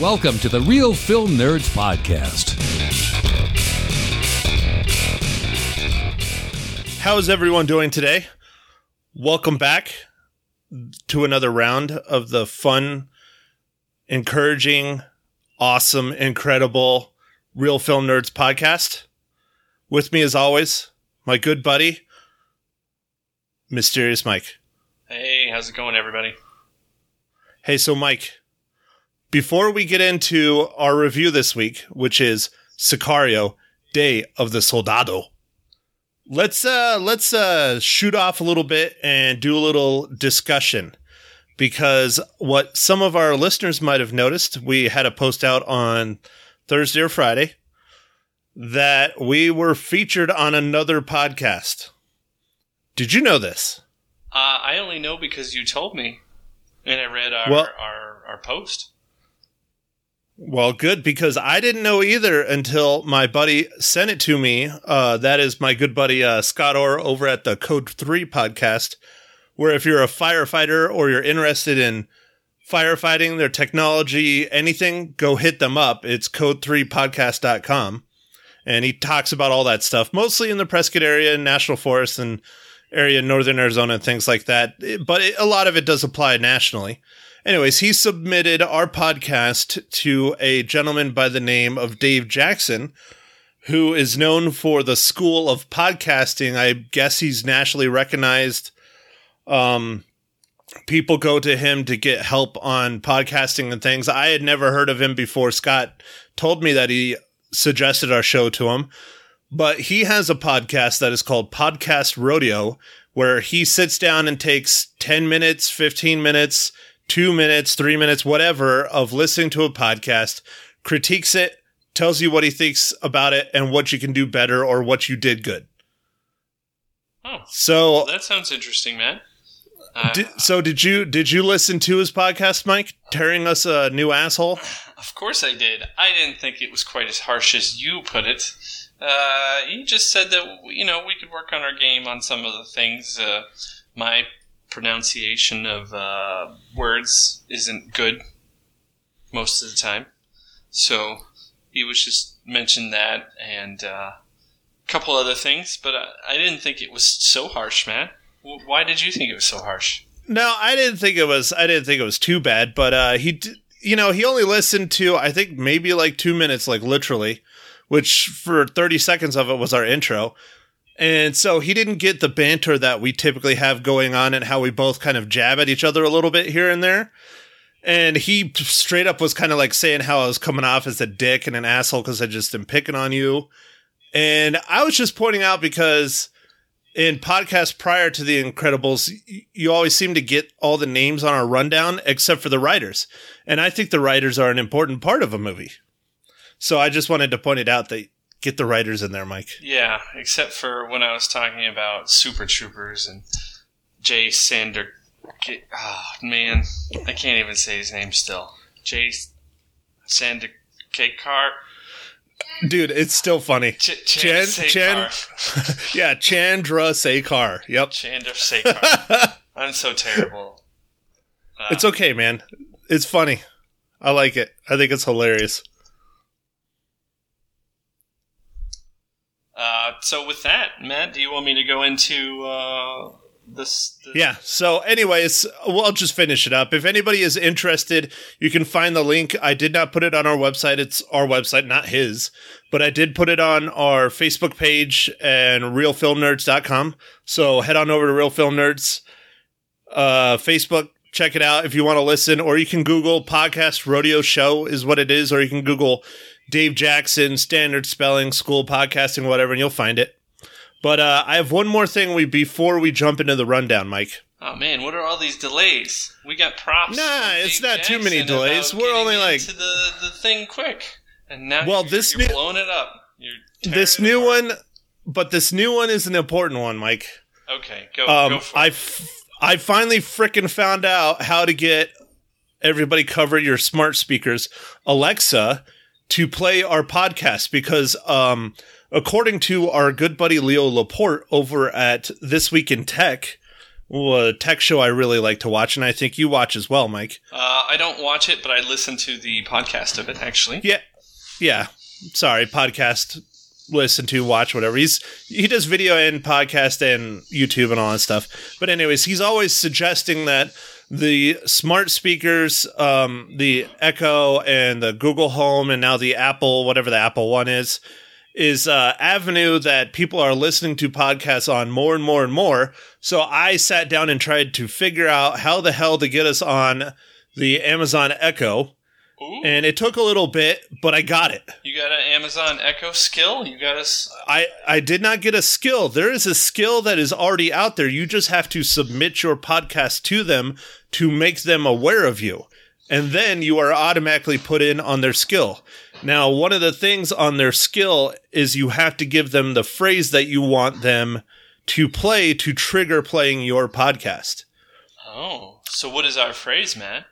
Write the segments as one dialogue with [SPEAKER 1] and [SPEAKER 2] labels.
[SPEAKER 1] Welcome to the Real Film Nerds Podcast.
[SPEAKER 2] How's everyone doing today? Welcome back to another round of the fun, encouraging, awesome, incredible Real Film Nerds podcast. With me, as always, my good buddy, Mysterious Mike.
[SPEAKER 3] Hey, how's it going, everybody?
[SPEAKER 2] Hey, so Mike, before we get into our review this week, which is Sicario: Day of the Soldado, let's uh let's uh shoot off a little bit and do a little discussion because what some of our listeners might have noticed, we had a post out on Thursday or Friday that we were featured on another podcast. Did you know this?
[SPEAKER 3] Uh, I only know because you told me, and I read our
[SPEAKER 2] Well-
[SPEAKER 3] our, our post.
[SPEAKER 2] Well, good because I didn't know either until my buddy sent it to me. Uh, that is my good buddy uh, Scott Orr over at the Code Three podcast. Where if you're a firefighter or you're interested in firefighting, their technology, anything, go hit them up. It's code3podcast.com. And he talks about all that stuff, mostly in the Prescott area, National Forest, and area in northern Arizona, and things like that. But it, a lot of it does apply nationally. Anyways, he submitted our podcast to a gentleman by the name of Dave Jackson, who is known for the school of podcasting. I guess he's nationally recognized. Um, people go to him to get help on podcasting and things. I had never heard of him before. Scott told me that he suggested our show to him, but he has a podcast that is called Podcast Rodeo, where he sits down and takes 10 minutes, 15 minutes, two minutes, three minutes, whatever, of listening to a podcast, critiques it, tells you what he thinks about it and what you can do better or what you did good.
[SPEAKER 3] Oh,
[SPEAKER 2] So,
[SPEAKER 3] that sounds interesting, man. Uh,
[SPEAKER 2] di- so did you did you listen to his podcast, Mike? Tearing us a new asshole.
[SPEAKER 3] of course, I did. I didn't think it was quite as harsh as you put it. Uh, he just said that you know we could work on our game on some of the things. Uh, my pronunciation of uh, words isn't good most of the time, so he was just mentioned that and uh, a couple other things. But I, I didn't think it was so harsh, man. W- Why did you think it was so harsh?
[SPEAKER 2] No, I didn't think it was. I didn't think it was too bad. But uh, he, d- you know, he only listened to I think maybe like two minutes, like literally, which for thirty seconds of it was our intro. And so he didn't get the banter that we typically have going on and how we both kind of jab at each other a little bit here and there. And he straight up was kind of like saying how I was coming off as a dick and an asshole because I just am picking on you. And I was just pointing out because in podcasts prior to the Incredibles, you always seem to get all the names on our rundown except for the writers. And I think the writers are an important part of a movie. So I just wanted to point it out that get the writers in there, Mike.
[SPEAKER 3] Yeah, except for when I was talking about Super Troopers and Jay Sander. Oh, man. I can't even say his name still. Jay Sander Car.
[SPEAKER 2] Dude, it's still funny.
[SPEAKER 3] Ch-
[SPEAKER 2] Chan,
[SPEAKER 3] Chan,
[SPEAKER 2] Chan, yeah, Chandra Sekar. Yep.
[SPEAKER 3] Chandra Sekar. I'm so terrible. Uh,
[SPEAKER 2] It's okay, man. It's funny. I like it. I think it's hilarious.
[SPEAKER 3] Uh, so with that, Matt, do you want me to go into uh, this?
[SPEAKER 2] Yeah. So, anyways, we'll just finish it up. If anybody is interested, you can find the link. I did not put it on our website. It's our website, not his, but I did put it on our Facebook page and realfilmnerds.com. So head on over to Real Film Nerds, uh, Facebook. Check it out if you want to listen, or you can Google podcast rodeo show is what it is, or you can Google Dave Jackson standard spelling school podcasting whatever, and you'll find it. But uh, I have one more thing we before we jump into the rundown, Mike.
[SPEAKER 3] Oh man, what are all these delays? We got props.
[SPEAKER 2] Nah, it's not too many delays. We're only, like-
[SPEAKER 3] into the the thing quick, and now
[SPEAKER 2] Well,
[SPEAKER 3] you're,
[SPEAKER 2] this
[SPEAKER 3] you're
[SPEAKER 2] new-
[SPEAKER 3] blowing it up. You're
[SPEAKER 2] this
[SPEAKER 3] it
[SPEAKER 2] new
[SPEAKER 3] apart.
[SPEAKER 2] one, but this new one is an important one, Mike.
[SPEAKER 3] Okay, go
[SPEAKER 2] Um,
[SPEAKER 3] go for
[SPEAKER 2] I
[SPEAKER 3] it.
[SPEAKER 2] f- I finally frickin' found out how to get everybody cover your smart speakers, Alexa, to play our podcast because, um, according to our good buddy Leo Laporte over at This Week in Tech, a tech show I really like to watch, and I think you watch as well, Mike.
[SPEAKER 3] Uh, I don't watch it, but I listen to the podcast of it. Actually,
[SPEAKER 2] Yeah, yeah. Sorry, podcast. Listen to, watch, whatever. He's he does video and podcast and YouTube and all that stuff. But anyways, he's always suggesting that the smart speakers, um, the Echo and the Google Home, and now the Apple, whatever the Apple One is, is uh, avenue that people are listening to podcasts on more and more and more. So I sat down and tried to figure out how the hell to get us on the Amazon Echo.
[SPEAKER 3] Ooh,
[SPEAKER 2] And it took a little bit, but I got it.
[SPEAKER 3] you got an Amazon Echo skill. You got us.
[SPEAKER 2] I, I did not get a skill. There is a skill that is already out there. You just have to submit your podcast to them to make them aware of you. And then you are automatically put in on their skill. Now, one of the things on their skill is you have to give them the phrase that you want them to play to trigger playing your podcast.
[SPEAKER 3] Oh, so what is our phrase, Matt?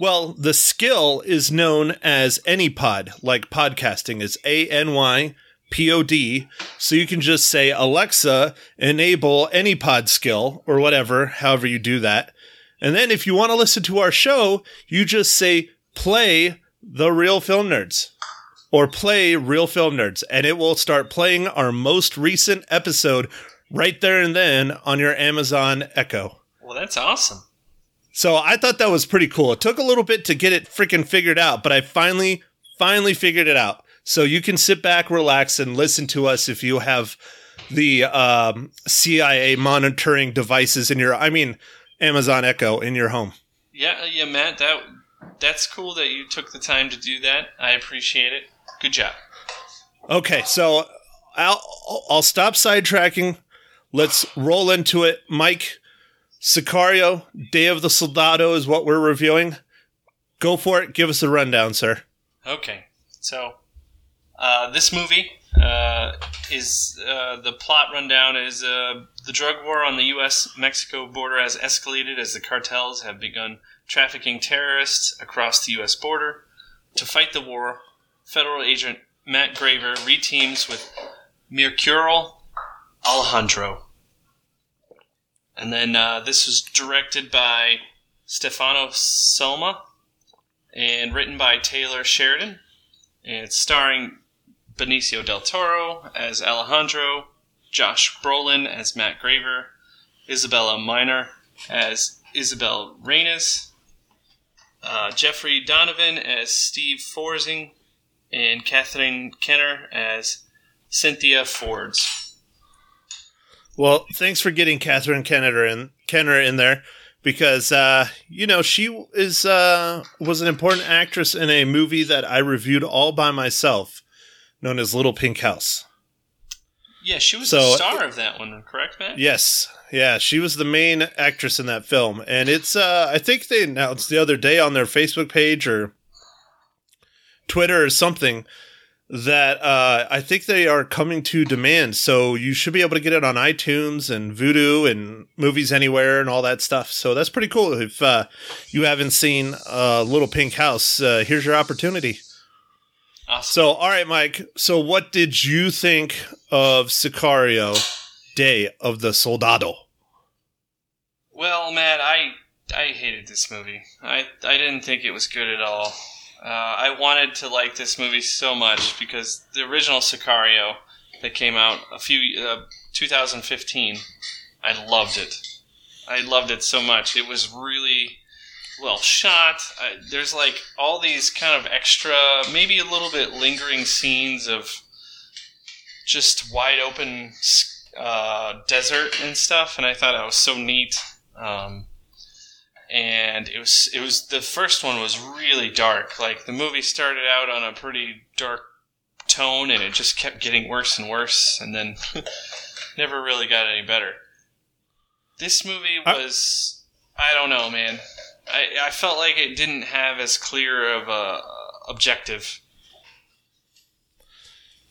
[SPEAKER 2] Well, the skill is known as AnyPod, like podcasting is A N Y P O D. So you can just say, Alexa, enable AnyPod skill, or whatever, however you do that. And then if you want to listen to our show, you just say, play the real film nerds. Or play Real Film Nerds, and it will start playing our most recent episode right there and then on your Amazon Echo.
[SPEAKER 3] Well, that's awesome.
[SPEAKER 2] So I thought that was pretty cool. It took a little bit to get it freaking figured out, but I finally, finally figured it out. So you can sit back, relax, and listen to us if you have the um, CIA monitoring devices in your, I mean, Amazon Echo in your home.
[SPEAKER 3] Yeah, yeah, Matt. That that's cool that you took the time to do that. I appreciate it. Good job.
[SPEAKER 2] Okay, so I'll I'll stop sidetracking. Let's roll into it, Mike. Sicario, Day of the Soldado is what we're reviewing. Go for it. Give us a rundown, sir.
[SPEAKER 3] Okay, so uh, this movie uh, is uh, the plot rundown is uh, the drug war on the U.S. Mexico border has escalated as the cartels have begun trafficking terrorists across the U.S. border. To fight the war, federal agent Matt Graver reteams with Mercurial Alejandro. And then uh, this was directed by Stefano Selma and written by Taylor Sheridan. And it's starring Benicio del Toro as Alejandro, Josh Brolin as Matt Graver, Isabela Moner as Isabel Reynes, uh, Jeffrey Donovan as Steve Forsing, and Catherine Kenner as Cynthia Fords.
[SPEAKER 2] Well, thanks for getting Catherine Kenner in Kenner in there because uh, you know she is uh, was an important actress in a movie that I reviewed all by myself, known as Little Pink House.
[SPEAKER 3] Yeah, she was
[SPEAKER 2] So-
[SPEAKER 3] the star of that one, correct, Matt?
[SPEAKER 2] Yes, yeah, she was the main actress in that film, and it's uh, I think they announced the other day on their Facebook page or Twitter or something that uh, I think they are coming to demand. So you should be able to get it on iTunes and Vudu and Movies Anywhere and all that stuff. So that's pretty cool. If uh, you haven't seen uh, Little Pink House, uh, here's your opportunity.
[SPEAKER 3] Awesome.
[SPEAKER 2] So, all right, Mike. So, what did you think of Sicario Day of the Soldado?
[SPEAKER 3] Well, Matt, I I hated this movie. I I didn't think it was good at all. Uh, I wanted to like this movie so much because the original Sicario that came out a few uh, 2015, I loved it. I loved it so much. It was really well shot. I, there's like all these kind of extra, maybe a little bit lingering scenes of just wide open uh, desert and stuff, and I thought that was so neat. Um, and it was it was the first one was really dark. Like the movie started out on a pretty dark tone, and it just kept getting worse and worse, and then never really got any better. This movie
[SPEAKER 2] I-
[SPEAKER 3] was I don't know, man. I, I felt like it didn't have as clear of a objective.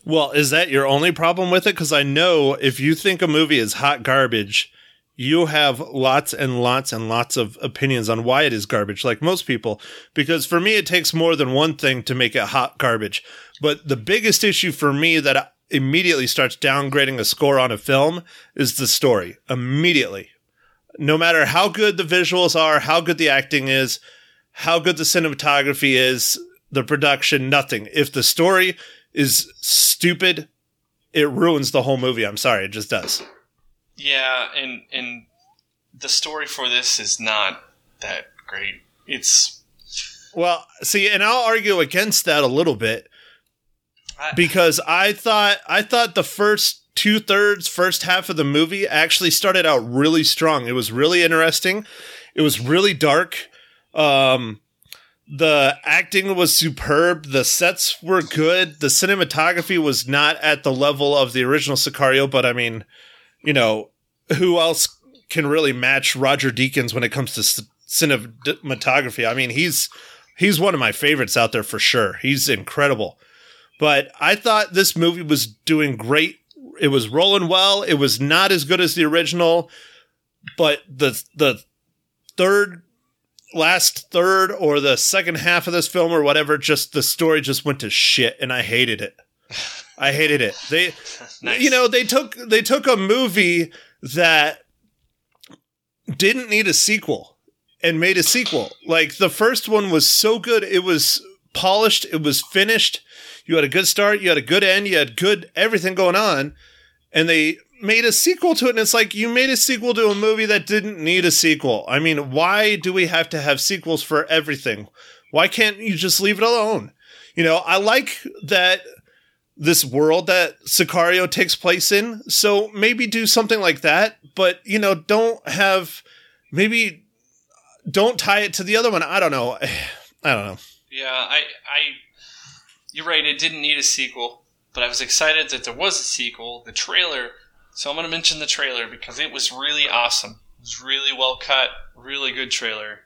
[SPEAKER 2] Well, is that your only problem with it? Because I know if you think a movie is hot garbage, you have lots and lots and lots of opinions on why it is garbage, like most people. Because for me, it takes more than one thing to make it hot garbage. But the biggest issue for me that immediately starts downgrading a score on a film is the story. Immediately. no matter how good the visuals are, how good the acting is, how good the cinematography is, the production, nothing. If the story is stupid, it ruins the whole movie. I'm sorry, it just does.
[SPEAKER 3] Yeah, and and the story for this is not that great. It's
[SPEAKER 2] well, see, and I'll argue against that a little bit because I thought I thought the first two thirds, first half of the movie actually started out really strong. It was really interesting. It was really dark. Um, the acting was superb. The sets were good. The cinematography was not at the level of the original Sicario, but I mean, you know, who else can really match Roger Deakins when it comes to cinematography? I mean, he's he's one of my favorites out there for sure. He's incredible. But I thought this movie was doing great. It was rolling well. It was not as good as the original, but the the third last third or the second half of this film or whatever just the story just went to shit and I hated it. I hated it. They nice. you know, they took they took a movie that didn't need a sequel and made a sequel. Like the first one was so good, it was polished, it was finished. You had a good start, you had a good end, you had good everything going on, and they made a sequel to it and it's like you made a sequel to a movie that didn't need a sequel. I mean, why do we have to have sequels for everything? Why can't you just leave it alone? You know, I like that this world that Sicario takes place in, so maybe do something like that, but you know, don't have maybe don't tie it to the other one. I don't know. I don't know.
[SPEAKER 3] Yeah, I, I, you're right. It didn't need a sequel, but I was excited that there was a sequel. The trailer. So I'm going to mention the trailer because it was really awesome. It was really well cut, really good trailer.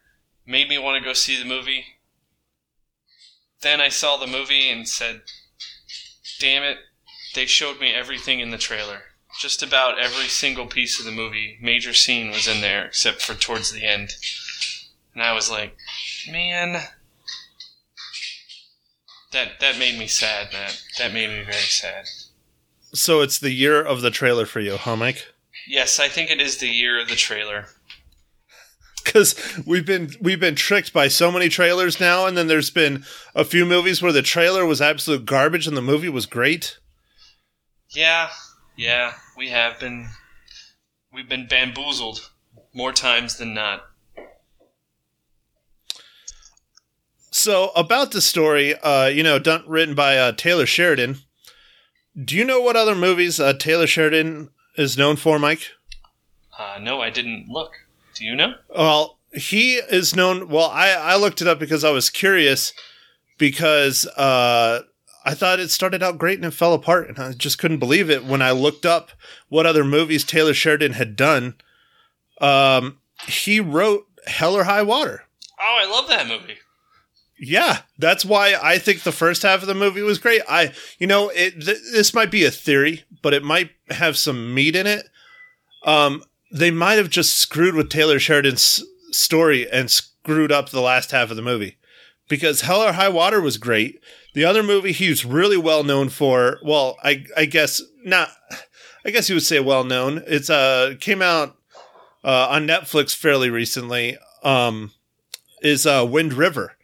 [SPEAKER 3] Made me want to go see the movie. Then I saw the movie and said, "Damn it! They showed me everything in the trailer. Just about every single piece of the movie, major scene was in there, except for towards the end." and I was like, man, that that made me sad, man. That made me very sad.
[SPEAKER 2] So it's the year of the trailer for you, huh, Mike?
[SPEAKER 3] Yes, I think it is the year of the trailer.
[SPEAKER 2] Because we've been we've been tricked by so many trailers now, and then there's been a few movies where the trailer was absolute garbage and the movie was great.
[SPEAKER 3] Yeah, yeah, we have been we've been bamboozled more times than not.
[SPEAKER 2] So about the story, uh, you know, done written by uh, Taylor Sheridan. Do you know what other movies uh, Taylor Sheridan is known for, Mike?
[SPEAKER 3] Uh, no, I didn't look. Do you know?
[SPEAKER 2] Well, he is known. Well, I I looked it up because I was curious because uh, I thought it started out great and it fell apart, and I just couldn't believe it when I looked up what other movies Taylor Sheridan had done. Um, he wrote Hell or High Water.
[SPEAKER 3] Oh, I love that movie.
[SPEAKER 2] Yeah, that's why I think the first half of the movie was great. I, you know, it th- this might be a theory, but it might have some meat in it. Um, they might have just screwed with Taylor Sheridan's story and screwed up the last half of the movie because Hell or High Water was great. The other movie he's really well known for, well, I I guess not. I guess you would say well known. It's uh came out uh, on Netflix fairly recently. Um, is uh, Wind River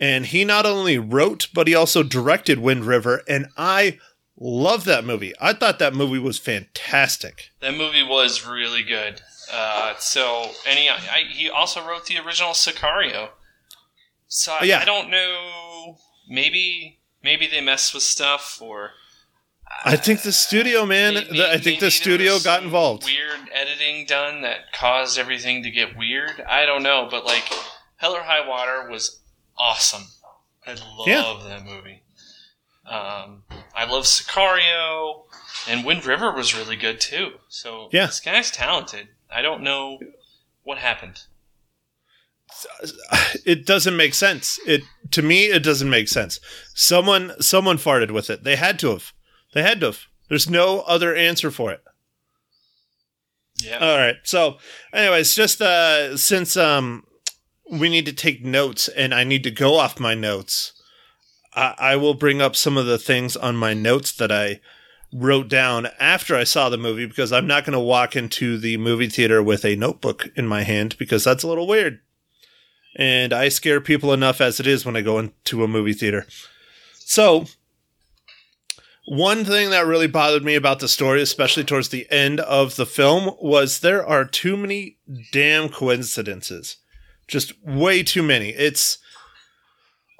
[SPEAKER 2] and he not only wrote, but he also directed Wind River. And I love that movie. I thought that movie was fantastic.
[SPEAKER 3] That movie was really good. Uh, so, and he, I, he also wrote the original Sicario. So I, yeah. I don't know. Maybe maybe they messed with stuff, or
[SPEAKER 2] I think the studio man. Maybe, I think the studio got involved.
[SPEAKER 3] Weird editing done that caused everything to get weird. I don't know, but like Hell or High Water was awesome. I love yeah. that movie. Um, I love Sicario, and Wind River was really good too. So yeah. this guy's talented. I don't know what happened.
[SPEAKER 2] It doesn't make sense. It to me, it doesn't make sense. Someone, someone farted with it. They had to have. They had to have. There's no other answer for it. Yeah. All right. So, anyways, just uh, since um, we need to take notes and I need to go off my notes, I, I will bring up some of the things on my notes that I wrote down after I saw the movie because I'm not going to walk into the movie theater with a notebook in my hand because that's a little weird. And I scare people enough as it is when I go into a movie theater. So, one thing that really bothered me about the story, especially towards the end of the film, was there are too many damn coincidences. Just way too many. It's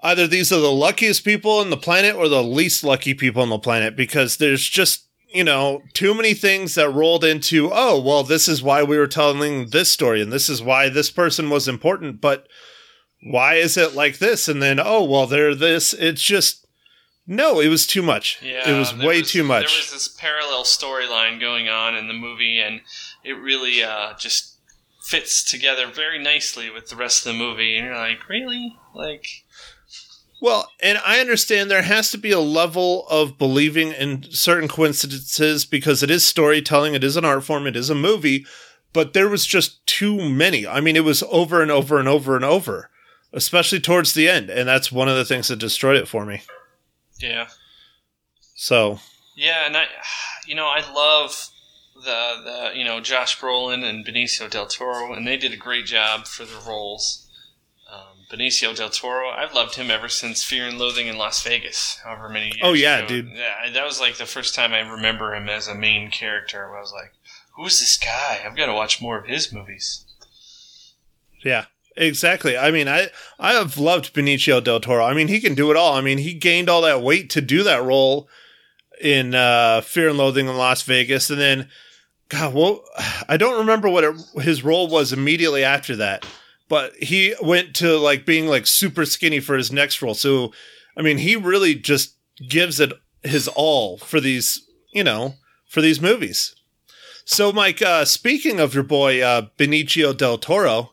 [SPEAKER 2] either these are the luckiest people on the planet or the least lucky people on the planet because there's just, you know, too many things that rolled into, oh, well, this is why we were telling this story and this is why this person was important, but why is it like this? And then, oh, well, they're this. It's just, no, it was too much.
[SPEAKER 3] Yeah,
[SPEAKER 2] it was way too much.
[SPEAKER 3] There was this parallel storyline going on in the movie, and it really uh, just fits together very nicely with the rest of the movie. And you're like, really? Like,
[SPEAKER 2] Well, and I understand there has to be a level of believing in certain coincidences because it is storytelling, it is an art form, it is a movie, but there was just too many. I mean, it was over and over and over and over, especially towards the end, and that's one of the things that destroyed it for me.
[SPEAKER 3] yeah.
[SPEAKER 2] So,
[SPEAKER 3] Yeah, and I, you know, I love the the you know Josh Brolin and Benicio del Toro, and they did a great job for their roles. Benicio del Toro, I've loved him ever since Fear and Loathing in Las Vegas, however many years.
[SPEAKER 2] Oh, yeah,
[SPEAKER 3] ago.
[SPEAKER 2] dude.
[SPEAKER 3] Yeah, that was like the first time I remember him as a main character. Where I was like, "Who's this guy? I've got to watch more of his movies."
[SPEAKER 2] yeah. Exactly. I mean, I I have loved Benicio del Toro. I mean, he can do it all. I mean, he gained all that weight to do that role in uh, Fear and Loathing in Las Vegas, and then, God, well, I don't remember what it, his role was immediately after that, but he went to like being like super skinny for his next role. So, I mean, he really just gives it his all for these, you know, for these movies. So, Mike, uh, speaking of your boy uh, Benicio del Toro,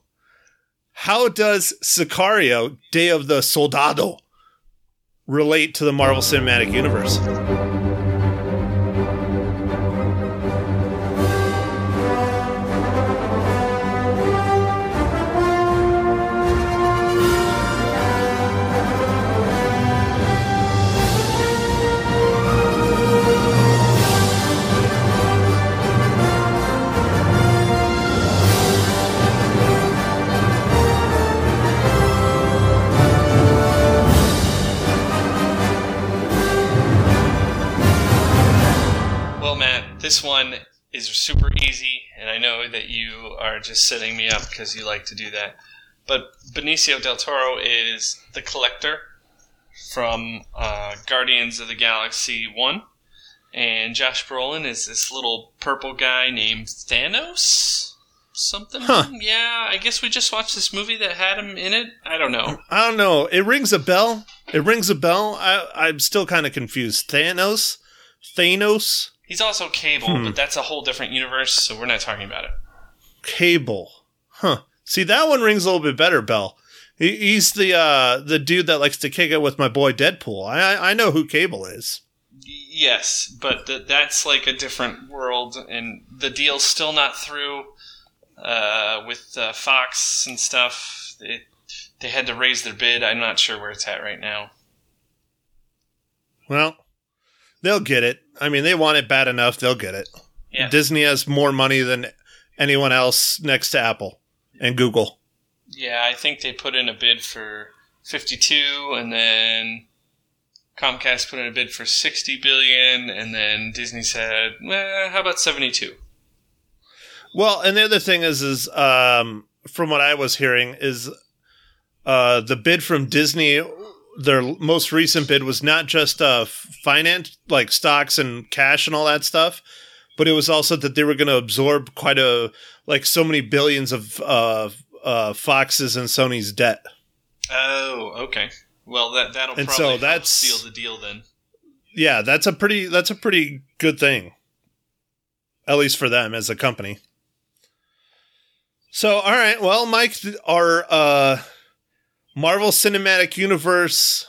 [SPEAKER 2] how does Sicario, Day of the Soldado, relate to the Marvel Cinematic Universe?
[SPEAKER 3] This one is super easy, and I know that you are just setting me up because you like to do that. But Benicio del Toro is the collector from uh, Guardians of the Galaxy 1, and Josh Brolin is this little purple guy named Thanos? Something?
[SPEAKER 2] Huh.
[SPEAKER 3] Yeah, I guess we just watched this movie that had him in it. I don't know.
[SPEAKER 2] I don't know. It rings a bell. It rings a bell. I, I'm still kind of confused. Thanos? Thanos?
[SPEAKER 3] He's also Cable, but that's a whole different universe, so we're not talking about it.
[SPEAKER 2] Cable. Huh. See, that one rings a little bit better, Bell. He, he's the uh, the dude that likes to kick it with my boy Deadpool. I I I know who Cable is.
[SPEAKER 3] Yes, but th- that's like a different world, and the deal's still not through uh, with uh, Fox and stuff. They, they had to raise their bid. I'm not sure where it's at right now.
[SPEAKER 2] Well, they'll get it. I mean, they want it bad enough. They'll get it.
[SPEAKER 3] Yeah,
[SPEAKER 2] Disney has more money than anyone else next to Apple and Google.
[SPEAKER 3] yeah. I think they put in a bid for 52, and then Comcast put in a bid for 60 billion, and then Disney said, "Well, how about 72?"
[SPEAKER 2] Well, and the other thing is, is um, from what I was hearing, is uh, the bid from Disney. Their most recent bid was not just uh, finance, like stocks and cash and all that stuff, but it was also that they were going to absorb quite a like so many billions of uh, uh, Fox's and Sony's debt.
[SPEAKER 3] Oh, okay. Well, that that'll
[SPEAKER 2] And
[SPEAKER 3] probably
[SPEAKER 2] so that's-
[SPEAKER 3] seal the deal then.
[SPEAKER 2] Yeah, that's a pretty that's a pretty good thing. At least for them as a company. So, all right, well, Mike, our uh Marvel Cinematic Universe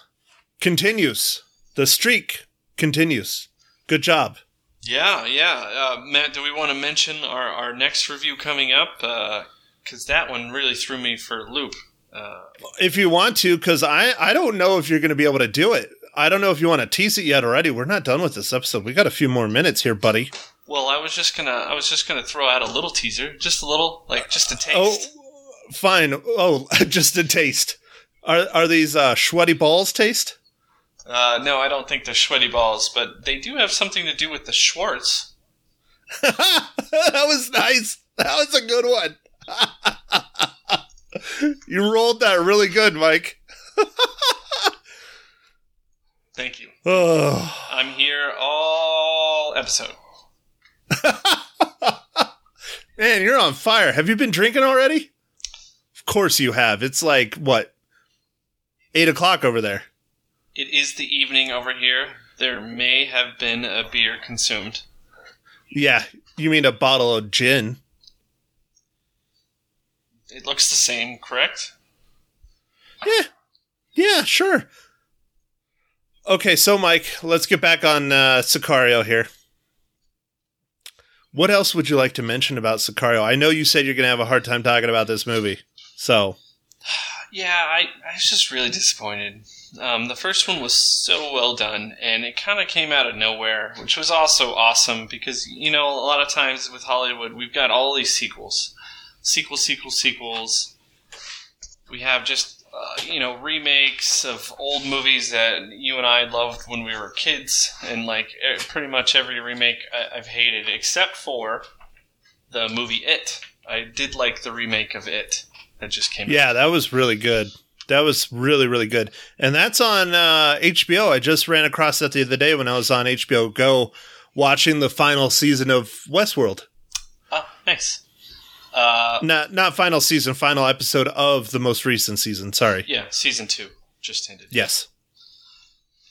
[SPEAKER 2] continues. The streak continues. Good job.
[SPEAKER 3] Yeah, yeah. Uh, Matt, do we want to mention our, our next review coming up? Because that one really threw me for a loop. Uh,
[SPEAKER 2] If you want to, because I, I don't know if you're going to be able to do it. I don't know if you want to tease it yet already. We're not done with this episode. We got a few more minutes here, buddy.
[SPEAKER 3] Well, I was just gonna I was just gonna throw out a little teaser, just a little, like just a taste.
[SPEAKER 2] Oh, fine. Oh, just a taste. Are are these uh, sweaty balls taste?
[SPEAKER 3] Uh, no, I don't think they're sweaty balls, but they do have something to do with the Schwartz.
[SPEAKER 2] that was nice. That was a good one. you rolled that really good, Mike.
[SPEAKER 3] Thank you.
[SPEAKER 2] Oh.
[SPEAKER 3] I'm here all episode.
[SPEAKER 2] Man, you're on fire. Have you been drinking already? Of course you have. It's like, what, eight o'clock over there.
[SPEAKER 3] It is the evening over here. There may have been a beer consumed.
[SPEAKER 2] Yeah, you mean a bottle of gin.
[SPEAKER 3] It looks the same, correct?
[SPEAKER 2] Yeah. Yeah, sure. Okay, so Mike, let's get back on uh, Sicario here. What else would you like to mention about Sicario? I know you said you're going to have a hard time talking about this movie. So,
[SPEAKER 3] Yeah, I, I was just really disappointed. Um, the first one was so well done, and it kind of came out of nowhere, which was also awesome because, you know, a lot of times with Hollywood, we've got all these sequels. Sequels, sequels, sequels. We have just, uh, you know, remakes of old movies that you and I loved when we were kids, and, like, pretty much every remake I- I've hated, except for the movie It. I did like the remake of It that just came out.
[SPEAKER 2] yeah, that was really good. That was really, really good. And that's on uh, HBO. I just ran across that the other day when I was on HBO Go watching the final season of Westworld.
[SPEAKER 3] Oh, nice. Uh,
[SPEAKER 2] Not not final season, final episode of the most recent season. Sorry.
[SPEAKER 3] yeah, season two just ended.
[SPEAKER 2] Yes.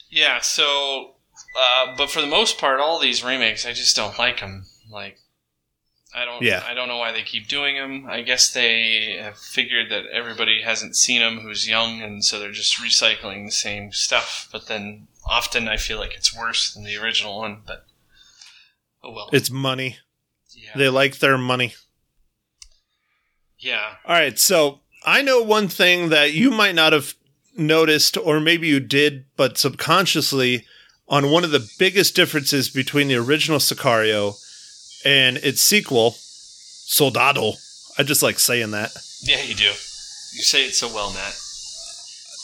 [SPEAKER 3] Yeah, so, uh, but for the most part, all these remakes, I just don't like them. Like, I don't,
[SPEAKER 2] Yeah.
[SPEAKER 3] I don't know why they keep doing them. I guess they have figured that everybody hasn't seen them who's young, and so they're just recycling the same stuff. But then often I feel like it's worse than the original one. But oh well.
[SPEAKER 2] It's money.
[SPEAKER 3] yeah,
[SPEAKER 2] They like their money.
[SPEAKER 3] yeah.
[SPEAKER 2] All right, so I know one thing that you might not have noticed, or maybe you did, but subconsciously, on one of the biggest differences between the original Sicario and its sequel, Soldado. I just like saying that.
[SPEAKER 3] Yeah, you do. You say it so well, Matt.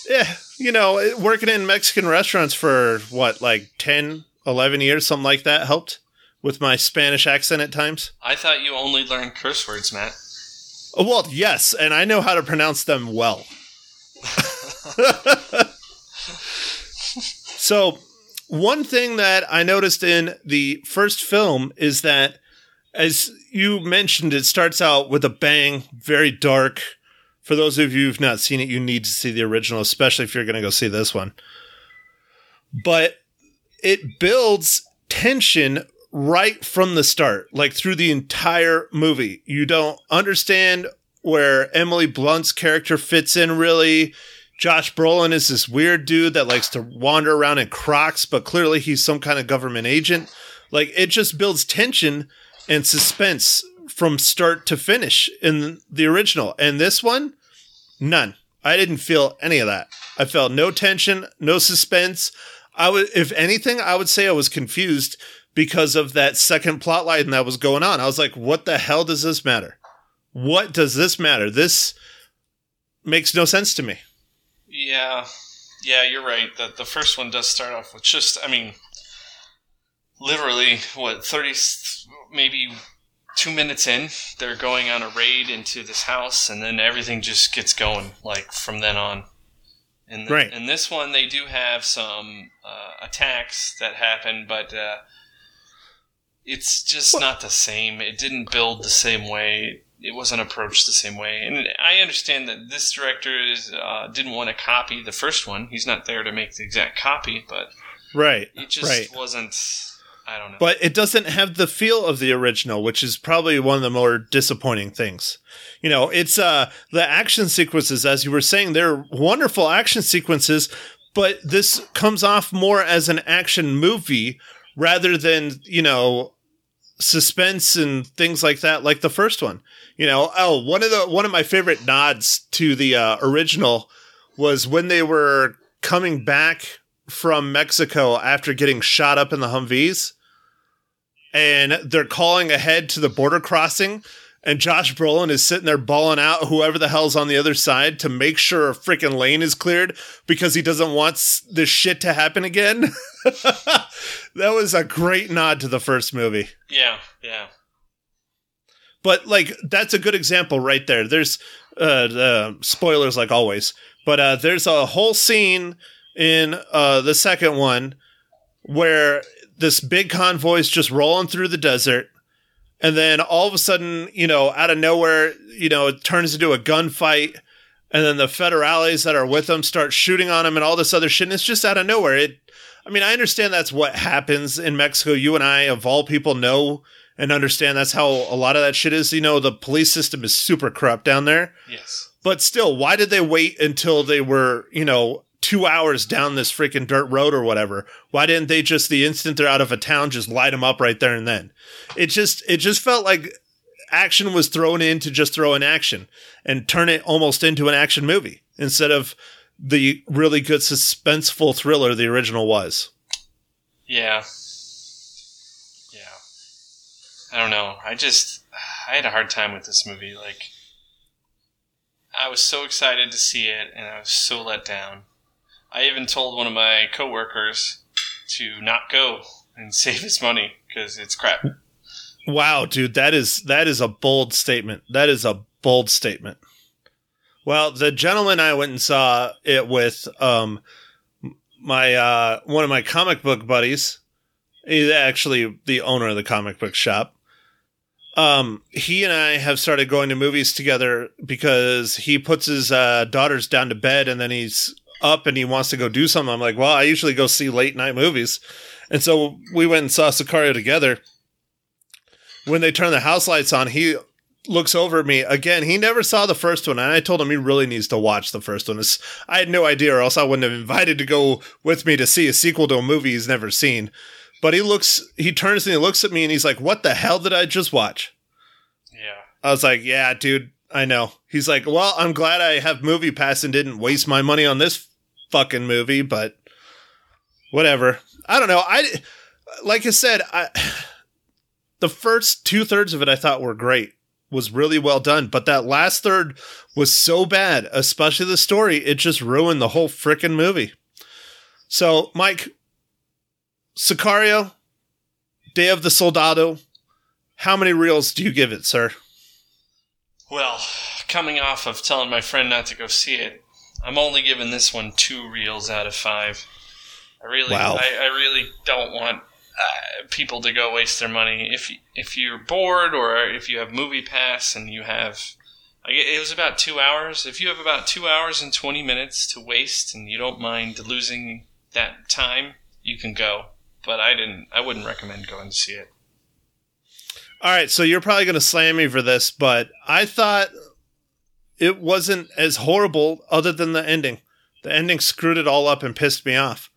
[SPEAKER 2] Yeah, you know, working in Mexican restaurants for what, like 10, 11 years, something like that helped with my Spanish accent at times.
[SPEAKER 3] I thought you only learned curse words, Matt.
[SPEAKER 2] Oh, Well, yes, and I know how to pronounce them well. so, one thing that I noticed in the first film is that, as you mentioned, it starts out with a bang, very dark. For those of you who've not seen it, you need to see the original, especially if you're going to go see this one. But it builds tension right from the start, like through the entire movie. You don't understand where Emily Blunt's character fits in really. Josh Brolin is this weird dude that likes to wander around in Crocs, but clearly he's some kind of government agent. Like it just builds tension and suspense from start to finish in the original. And this one, none. I didn't feel any of that. I felt no tension, no suspense. I would, if anything, I would say I was confused because of that second plot line that was going on. I was like, what the hell does this matter? What does this matter? This makes no sense to me.
[SPEAKER 3] Yeah, yeah, you're right. That the first one does start off with just, I mean, literally what thirty, maybe two minutes in, they're going on a raid into this house, and then everything just gets going like from then on. In, the,
[SPEAKER 2] Right.
[SPEAKER 3] in this one, they do have some uh, attacks that happen, but uh, it's just not the same. It didn't build the same way. It wasn't approached the same way. And I understand that this director is, uh, didn't want to copy the first one. He's not there to make the exact copy, but
[SPEAKER 2] Right.
[SPEAKER 3] it just
[SPEAKER 2] right.
[SPEAKER 3] wasn't. I don't know.
[SPEAKER 2] But it doesn't have the feel of the original, which is probably one of the more disappointing things. You know, it's uh the action sequences, as you were saying, they're wonderful action sequences, but this comes off more as an action movie rather than, you know, suspense and things like that, like the first one. You know, oh, one of the one of my favorite nods to the uh, original was when they were coming back from Mexico after getting shot up in the Humvees, and they're calling ahead to the border crossing. And Josh Brolin is sitting there bawling out whoever the hell's on the other side to make sure a freaking lane is cleared because he doesn't want this shit to happen again. that was a great nod to the first movie.
[SPEAKER 3] Yeah, yeah.
[SPEAKER 2] But like that's a good example right there. There's uh, uh spoilers like always, but uh there's a whole scene in uh the second one where this big convoy is just rolling through the desert and then all of a sudden, you know, out of nowhere, you know, it turns into a gunfight and then the federales that are with them start shooting on them and all this other shit and it's just out of nowhere. It I mean, I understand that's what happens in Mexico. You and I of all people know and understand that's how a lot of that shit is. You know, the police system is super corrupt down there.
[SPEAKER 3] Yes.
[SPEAKER 2] But still, why did they wait until they were, you know, two hours down this freaking dirt road or whatever? Why didn't they just the instant they're out of a town just light them up right there and then? It just it just felt like action was thrown in to just throw in action and turn it almost into an action movie instead of the really good suspenseful thriller the original was.
[SPEAKER 3] Yeah. Yeah. I don't know. I just I had a hard time with this movie. Like I was so excited to see it and I was so let down. I even told one of my coworkers to not go and save his money because it's crap.
[SPEAKER 2] Wow, dude, that is that is a bold statement. That is a bold statement. Well, the gentleman I went and saw it with, um, my uh, one of my comic book buddies. He's actually the owner of the comic book shop. Um, he and I have started going to movies together because he puts his uh, daughters down to bed and then he's up and he wants to go do something. I'm like, well, I usually go see late night movies, and so we went and saw Sicario together when they turn the house lights on, he looks over at me again. He never saw the first one, and I told him he really needs to watch the first one. It's, I had no idea, or else I wouldn't have invited to go with me to see a sequel to a movie he's never seen. But he looks, he turns and he looks at me, and he's like, "What the hell did I just watch?"
[SPEAKER 3] Yeah.
[SPEAKER 2] I was like, "Yeah, dude, I know." He's like, "Well, I'm glad I have Movie Pass and didn't waste my money on this fucking movie, but whatever." I don't know. I like I said, I the first two thirds of it I thought were great, was really well done, but that last third was so bad, especially the story, it just ruined the whole freaking movie. So, Mike, Sicario, Day of the Soldado, how many reels do you give it, sir?
[SPEAKER 3] Well, coming off of telling my friend not to go see it, I'm only giving this one two reels out of five. I really,
[SPEAKER 2] Wow.
[SPEAKER 3] I, I really don't want uh, people to go waste their money. If if you're bored or if you have Movie Pass and you have, like, it was about two hours. If you have about two hours and twenty minutes to waste and you don't mind losing that time, you can go. But I didn't. I wouldn't recommend going to see it.
[SPEAKER 2] All right, so you're probably going to slam me for this, but I thought it wasn't as horrible other than the ending. The ending screwed it all up and pissed me off.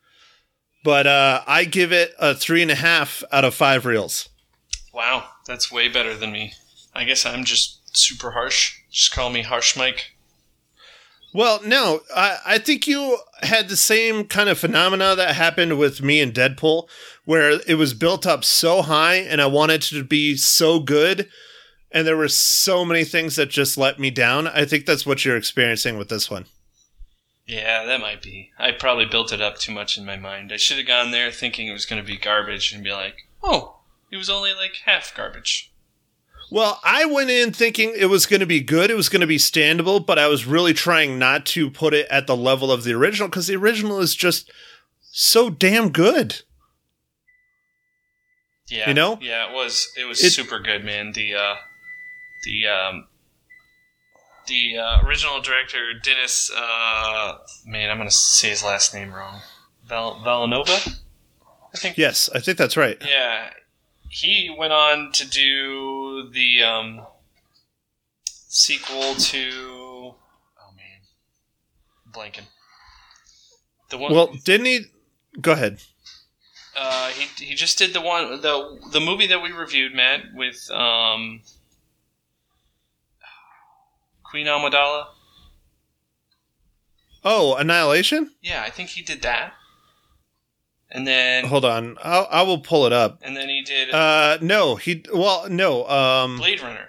[SPEAKER 2] But uh, I give it a three and a half out of five reels.
[SPEAKER 3] Wow, that's way better than me. I guess I'm just super harsh. Just call me Harsh Mike.
[SPEAKER 2] Well, no, I, I think you had the same kind of phenomena that happened with me and Deadpool, where it was built up so high and I wanted it to be so good, and there were so many things that just let me down. I think that's what you're experiencing with this one.
[SPEAKER 3] Yeah, that might be. I probably built it up too much in my mind. I should have gone there thinking it was going to be garbage and be like, oh, it was only like half garbage.
[SPEAKER 2] Well, I went in thinking it was going to be good, it was going to be standable, but I was really trying not to put it at the level of the original because the original is just so damn good.
[SPEAKER 3] Yeah,
[SPEAKER 2] You know?
[SPEAKER 3] Yeah, it was. It was
[SPEAKER 2] It-
[SPEAKER 3] super good, man. The uh, the um, the uh, original director Dennis. Uh, man, I'm going to say his last name wrong. Val- Villanova. I think.
[SPEAKER 2] Yes, I think that's right.
[SPEAKER 3] Yeah, he went on to do the um, sequel to. Oh man, blanking. The one.
[SPEAKER 2] Well, didn't he? Go ahead.
[SPEAKER 3] uh, he he just did the one the the movie that we reviewed, Matt, with um, Queen Amidala.
[SPEAKER 2] Oh, Annihilation?
[SPEAKER 3] Yeah, I think he did that. and then
[SPEAKER 2] Hold on, I'll, I will pull it up.
[SPEAKER 3] and then he did
[SPEAKER 2] Uh, no, he well, no, um,
[SPEAKER 3] Blade Runner.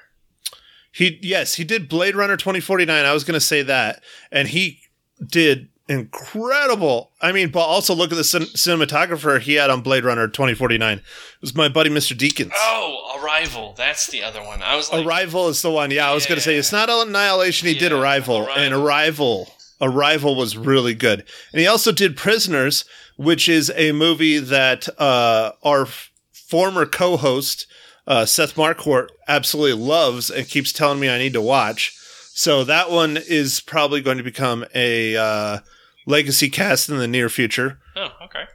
[SPEAKER 2] he yes, he did Blade Runner twenty forty nine. I was gonna say that, and he did incredible. I mean, but also look at the cin- cinematographer he had on Blade Runner twenty forty nine. It was my buddy Mister Deakins.
[SPEAKER 3] Oh, Arrival. That's the other one. I was like,
[SPEAKER 2] Arrival is the one. Yeah, I was going to say it's not Annihilation. He did
[SPEAKER 3] Yeah,
[SPEAKER 2] Arrival, and Arrival, Arrival was really good. And he also did Prisoners, which is a movie that uh, our f- former co-host uh, Seth Marquardt absolutely loves and keeps telling me I need to watch. So that one is probably going to become a uh, legacy cast in the near future.
[SPEAKER 3] oh, okay.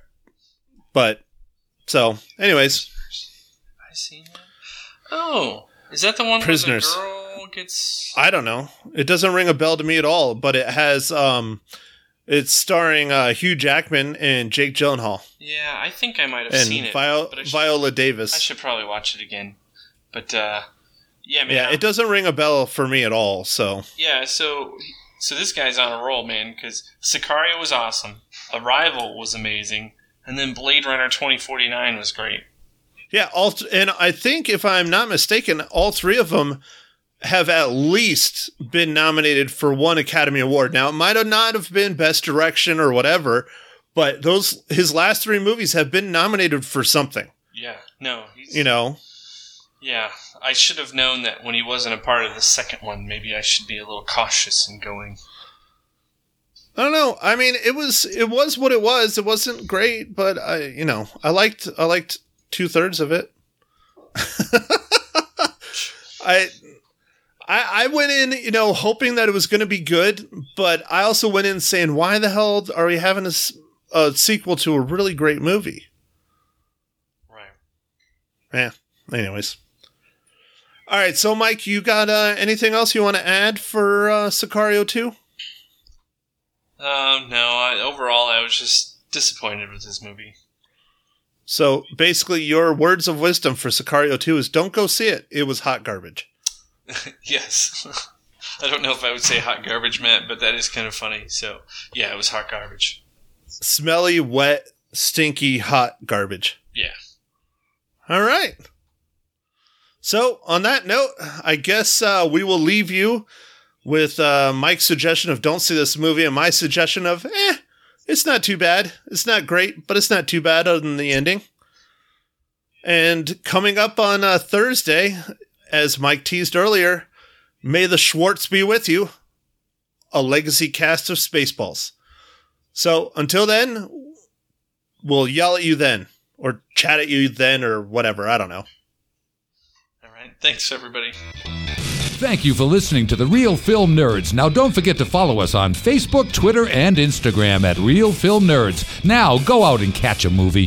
[SPEAKER 2] But so, anyways,
[SPEAKER 3] I see that. Oh, is that the one
[SPEAKER 2] Prisoners.
[SPEAKER 3] where the girl gets?
[SPEAKER 2] I don't know. It doesn't ring a bell to me at all, but it has um it's starring uh Hugh Jackman and Jake Gyllenhaal
[SPEAKER 3] Yeah, I think I might have
[SPEAKER 2] and
[SPEAKER 3] seen it.
[SPEAKER 2] Vio-
[SPEAKER 3] should,
[SPEAKER 2] Viola Davis.
[SPEAKER 3] I should probably watch it again. But uh, yeah, man.
[SPEAKER 2] yeah, it doesn't ring a bell for me at all, so
[SPEAKER 3] Yeah, so so this guy's on a roll, man. Because Sicario was awesome, Arrival was amazing, and then Blade Runner twenty forty nine was great.
[SPEAKER 2] yeah, all th- and I think if I'm not mistaken, all three of them have at least been nominated for one Academy Award. Now, it might have not have been best direction or whatever, but those his last three movies have been nominated for something,
[SPEAKER 3] Yeah, no, he's,
[SPEAKER 2] you know.
[SPEAKER 3] Yeah, I should have known that when he wasn't a part of the second one. Maybe I should be a little cautious in going.
[SPEAKER 2] I don't know. I mean, it was it was what it was. It wasn't great, but I, you know, I liked I liked two thirds of it. I, I I went in, you know, hoping that it was going to be good, but I also went in saying, why the hell are we having a sequel to a really great movie?
[SPEAKER 3] Right.
[SPEAKER 2] Yeah. Anyways. All right, so Mike, you got uh, anything else you want to add for uh, Sicario two?
[SPEAKER 3] Um, no, I, overall, I was just disappointed with this movie.
[SPEAKER 2] So basically, your words of wisdom for Sicario 2 is don't go see it. It was hot garbage.
[SPEAKER 3] yes. I don't know if I would say hot garbage, Matt, but that is kind of funny. So, yeah, it was hot garbage.
[SPEAKER 2] Smelly, wet, stinky, hot garbage.
[SPEAKER 3] Yeah.
[SPEAKER 2] All right. So, on that note, I guess uh, we will leave you with uh, Mike's suggestion of don't see this movie and my suggestion of, eh, it's not too bad. It's not great, but it's not too bad other than the ending. And coming up on uh, Thursday, as Mike teased earlier, may the Schwartz be with you, a legacy cast of Spaceballs. So until then, we'll yell at you then, or chat at you then, or whatever. I don't know.
[SPEAKER 3] Thanks, everybody.
[SPEAKER 1] Thank you for listening to The Real Film Nerds. Now, don't forget to follow us on Facebook, Twitter, and Instagram at Real Film Nerds. Now, go out and catch a movie.